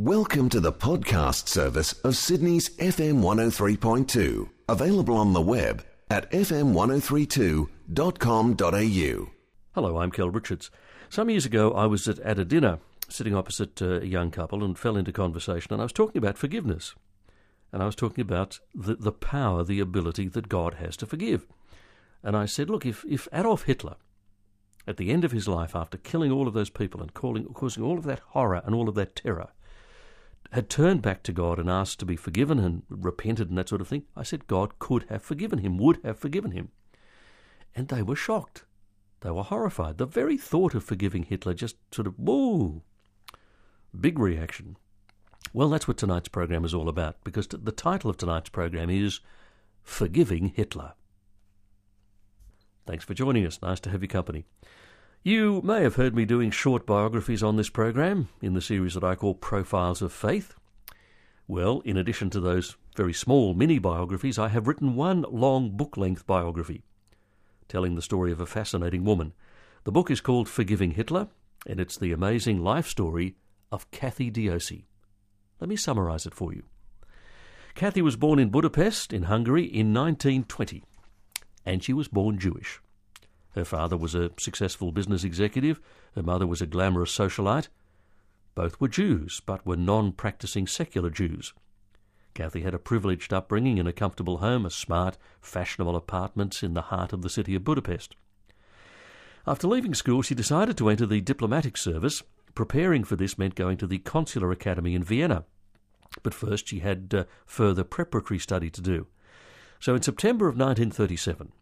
Welcome to the podcast service of Sydney's FM 103.2, available on the web at fm1032.com.au. Hello, I'm Kel Richards. Some years ago, I was at, at a dinner sitting opposite uh, a young couple and fell into conversation, and I was talking about forgiveness. And I was talking about the, the power, the ability that God has to forgive. And I said, look, if, if Adolf Hitler, at the end of his life, after killing all of those people and calling, causing all of that horror and all of that terror, had turned back to God and asked to be forgiven and repented and that sort of thing, I said God could have forgiven him, would have forgiven him. And they were shocked. They were horrified. The very thought of forgiving Hitler just sort of, whoa, big reaction. Well, that's what tonight's program is all about, because the title of tonight's program is Forgiving Hitler. Thanks for joining us. Nice to have your company. You may have heard me doing short biographies on this program in the series that I call Profiles of Faith. Well, in addition to those very small mini biographies, I have written one long book length biography telling the story of a fascinating woman. The book is called Forgiving Hitler, and it's the amazing life story of Kathy Diosy. Let me summarize it for you. Kathy was born in Budapest, in Hungary, in 1920, and she was born Jewish. Her father was a successful business executive, her mother was a glamorous socialite. Both were Jews, but were non practicing secular Jews. Kathy had a privileged upbringing in a comfortable home, a smart, fashionable apartment in the heart of the city of Budapest. After leaving school, she decided to enter the diplomatic service. Preparing for this meant going to the consular academy in Vienna. But first, she had uh, further preparatory study to do. So in September of 1937,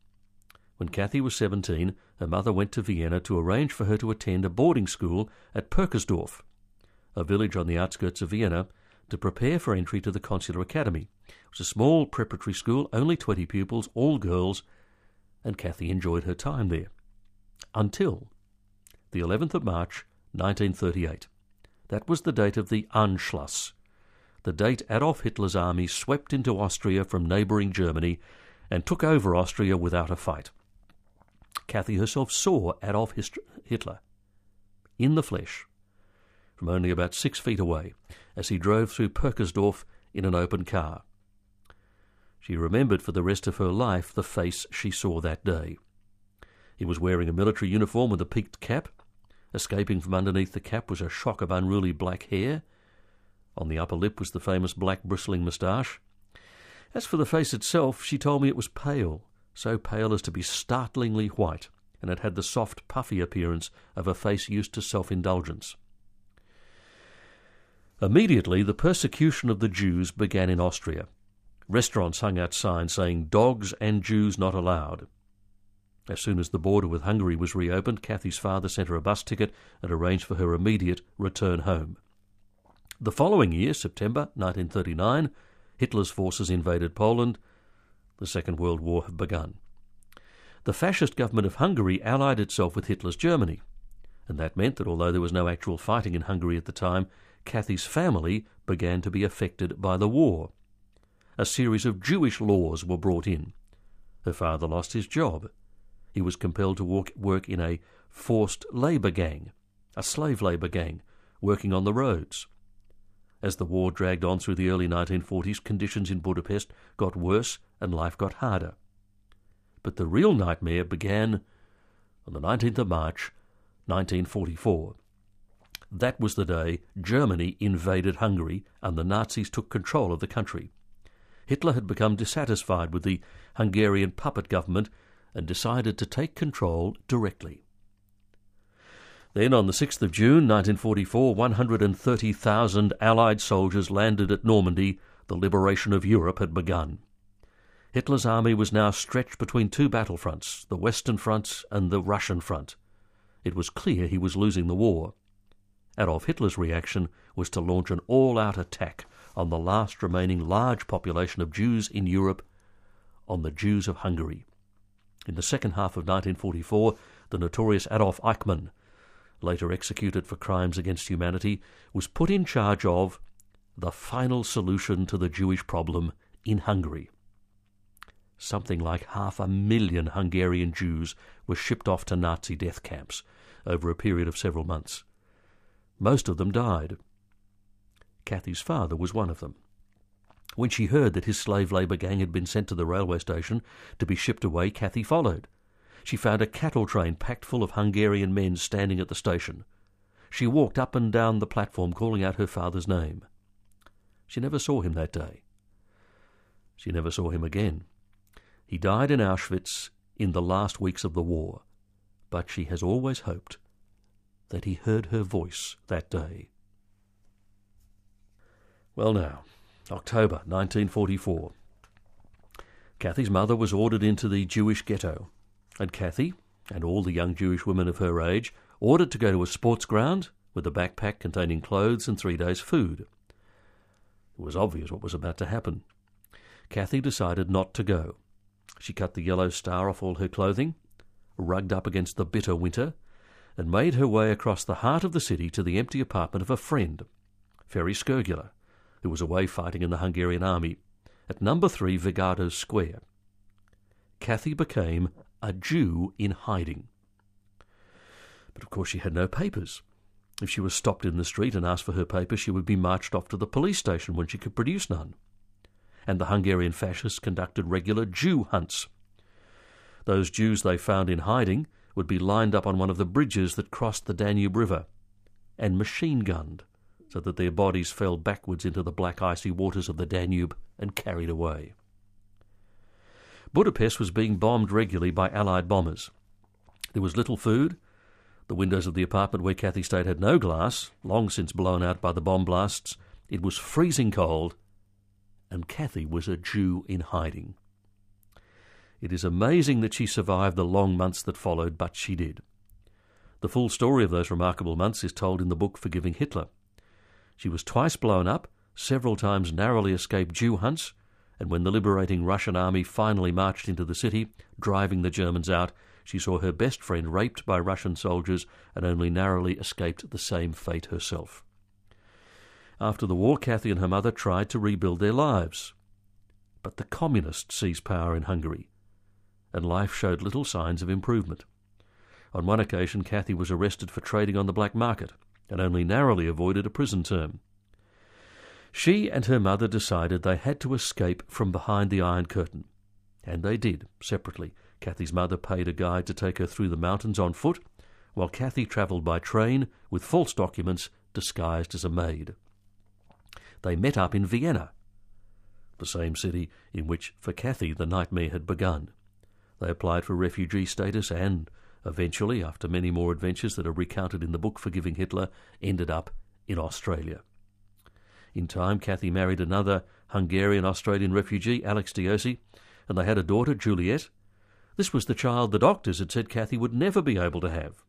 when Kathy was 17, her mother went to Vienna to arrange for her to attend a boarding school at Purkersdorf, a village on the outskirts of Vienna, to prepare for entry to the consular academy. It was a small preparatory school, only 20 pupils, all girls, and Kathy enjoyed her time there. Until the 11th of March, 1938. That was the date of the Anschluss, the date Adolf Hitler's army swept into Austria from neighbouring Germany and took over Austria without a fight. Kathy herself saw Adolf Hitler in the flesh from only about six feet away as he drove through Purkersdorf in an open car. She remembered for the rest of her life the face she saw that day. He was wearing a military uniform with a peaked cap. Escaping from underneath the cap was a shock of unruly black hair. On the upper lip was the famous black bristling moustache. As for the face itself, she told me it was pale, so pale as to be startlingly white, and it had the soft, puffy appearance of a face used to self indulgence. Immediately, the persecution of the Jews began in Austria. Restaurants hung out signs saying, Dogs and Jews not allowed. As soon as the border with Hungary was reopened, Kathy's father sent her a bus ticket and arranged for her immediate return home. The following year, September 1939, Hitler's forces invaded Poland the Second World War had begun. The fascist government of Hungary allied itself with Hitler's Germany, and that meant that although there was no actual fighting in Hungary at the time, Kathy's family began to be affected by the war. A series of Jewish laws were brought in. Her father lost his job. He was compelled to work, work in a forced labour gang, a slave labour gang, working on the roads. As the war dragged on through the early 1940s, conditions in Budapest got worse and life got harder. But the real nightmare began on the 19th of March, 1944. That was the day Germany invaded Hungary and the Nazis took control of the country. Hitler had become dissatisfied with the Hungarian puppet government and decided to take control directly. Then, on the 6th of June 1944, 130,000 Allied soldiers landed at Normandy. The liberation of Europe had begun. Hitler's army was now stretched between two battlefronts, the Western Front and the Russian Front. It was clear he was losing the war. Adolf Hitler's reaction was to launch an all out attack on the last remaining large population of Jews in Europe, on the Jews of Hungary. In the second half of 1944, the notorious Adolf Eichmann later executed for crimes against humanity, was put in charge of the final solution to the Jewish problem in Hungary. Something like half a million Hungarian Jews were shipped off to Nazi death camps over a period of several months. Most of them died. Kathy's father was one of them. When she heard that his slave labour gang had been sent to the railway station to be shipped away, Kathy followed. She found a cattle train packed full of Hungarian men standing at the station. She walked up and down the platform calling out her father's name. She never saw him that day. She never saw him again. He died in Auschwitz in the last weeks of the war, but she has always hoped that he heard her voice that day. Well, now, October 1944. Kathy's mother was ordered into the Jewish ghetto, and Kathy, and all the young Jewish women of her age, ordered to go to a sports ground with a backpack containing clothes and three days' food. It was obvious what was about to happen. Kathy decided not to go. She cut the yellow star off all her clothing, rugged up against the bitter winter, and made her way across the heart of the city to the empty apartment of a friend, Ferry Skirgula, who was away fighting in the Hungarian army, at number three Vigadó Square. Kathy became a Jew in hiding. But of course she had no papers. If she was stopped in the street and asked for her papers, she would be marched off to the police station when she could produce none. And the Hungarian fascists conducted regular Jew hunts. Those Jews they found in hiding would be lined up on one of the bridges that crossed the Danube River and machine gunned so that their bodies fell backwards into the black icy waters of the Danube and carried away. Budapest was being bombed regularly by Allied bombers. There was little food. The windows of the apartment where Kathy stayed had no glass, long since blown out by the bomb blasts. It was freezing cold, and Kathy was a Jew in hiding. It is amazing that she survived the long months that followed, but she did. The full story of those remarkable months is told in the book Forgiving Hitler. She was twice blown up, several times narrowly escaped Jew hunts, and when the liberating Russian army finally marched into the city, driving the Germans out, she saw her best friend raped by Russian soldiers and only narrowly escaped the same fate herself. After the war, Kathy and her mother tried to rebuild their lives. But the communists seized power in Hungary, and life showed little signs of improvement. On one occasion, Kathy was arrested for trading on the black market and only narrowly avoided a prison term. She and her mother decided they had to escape from behind the Iron Curtain. And they did, separately. Kathy's mother paid a guide to take her through the mountains on foot, while Kathy travelled by train with false documents disguised as a maid. They met up in Vienna, the same city in which, for Kathy, the nightmare had begun. They applied for refugee status and, eventually, after many more adventures that are recounted in the book Forgiving Hitler, ended up in Australia. In time, Kathy married another Hungarian Australian refugee, Alex Diosy, and they had a daughter, Juliet. This was the child the doctors had said Kathy would never be able to have,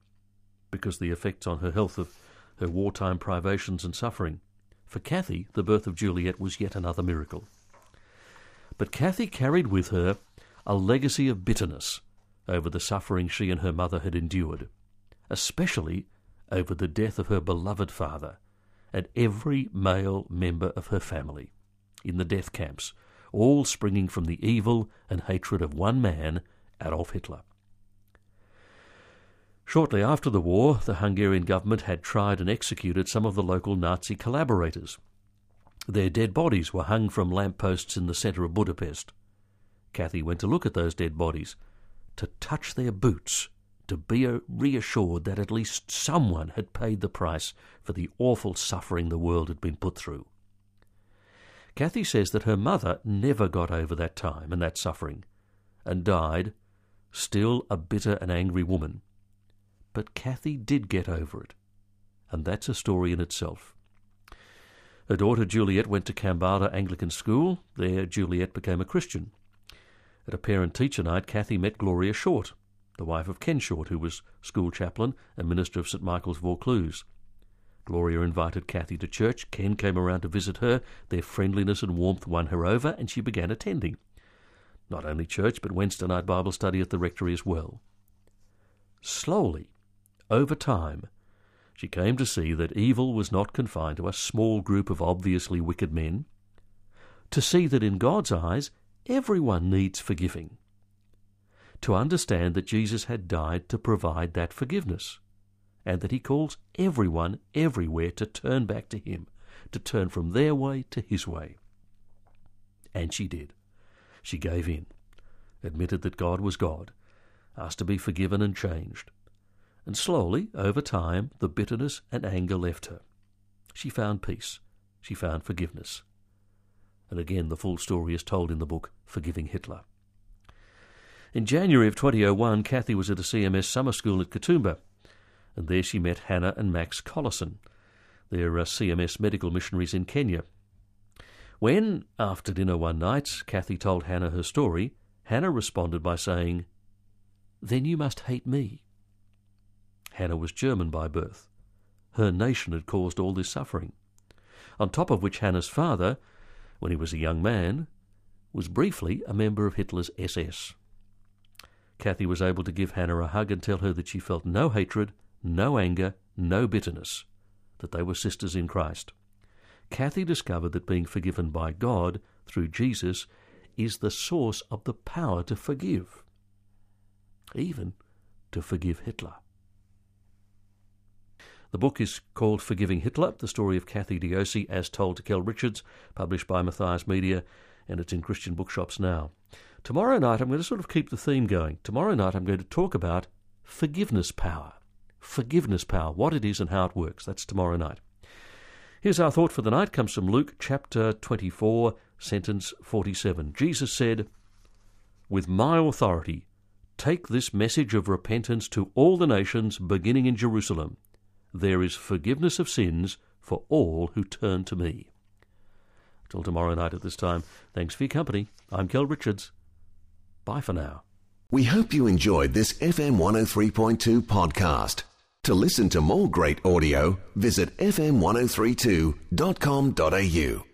because the effects on her health of her wartime privations and suffering. For Kathy, the birth of Juliet was yet another miracle. But Kathy carried with her a legacy of bitterness over the suffering she and her mother had endured, especially over the death of her beloved father and every male member of her family in the death camps, all springing from the evil and hatred of one man, Adolf Hitler. Shortly after the war, the Hungarian government had tried and executed some of the local Nazi collaborators. Their dead bodies were hung from lamp posts in the centre of Budapest. Kathy went to look at those dead bodies to touch their boots, to be reassured that at least someone had paid the price for the awful suffering the world had been put through. Kathy says that her mother never got over that time and that suffering, and died, still a bitter and angry woman. But Kathy did get over it, and that's a story in itself. Her daughter Juliet went to Kambala Anglican School. There, Juliet became a Christian. At a parent teacher night, Kathy met Gloria Short, the wife of Ken Short, who was school chaplain and minister of St Michael's Vaucluse. Gloria invited Kathy to church. Ken came around to visit her. Their friendliness and warmth won her over, and she began attending. Not only church, but Wednesday night Bible study at the rectory as well. Slowly, over time, she came to see that evil was not confined to a small group of obviously wicked men, to see that in God's eyes Everyone needs forgiving. To understand that Jesus had died to provide that forgiveness, and that he calls everyone everywhere to turn back to him, to turn from their way to his way. And she did. She gave in, admitted that God was God, asked to be forgiven and changed. And slowly, over time, the bitterness and anger left her. She found peace. She found forgiveness. And again, the full story is told in the book Forgiving Hitler. In January of 2001, Kathy was at a CMS summer school at Katoomba, and there she met Hannah and Max Collison. They're uh, CMS medical missionaries in Kenya. When, after dinner one night, Kathy told Hannah her story, Hannah responded by saying, Then you must hate me. Hannah was German by birth. Her nation had caused all this suffering. On top of which Hannah's father, when he was a young man, was briefly a member of Hitler's SS. Kathy was able to give Hannah a hug and tell her that she felt no hatred, no anger, no bitterness, that they were sisters in Christ. Kathy discovered that being forgiven by God through Jesus is the source of the power to forgive, even to forgive Hitler. The book is called Forgiving Hitler, the story of Kathy Diosy as told to Kel Richards, published by Matthias Media, and it's in Christian bookshops now. Tomorrow night, I'm going to sort of keep the theme going. Tomorrow night, I'm going to talk about forgiveness power. Forgiveness power, what it is and how it works. That's tomorrow night. Here's our thought for the night, comes from Luke chapter 24, sentence 47. Jesus said, With my authority, take this message of repentance to all the nations, beginning in Jerusalem there is forgiveness of sins for all who turn to me. Till tomorrow night at this time, thanks for your company. I'm Kel Richards. Bye for now. We hope you enjoyed this FM 103.2 podcast. To listen to more great audio, visit fm1032.com.au.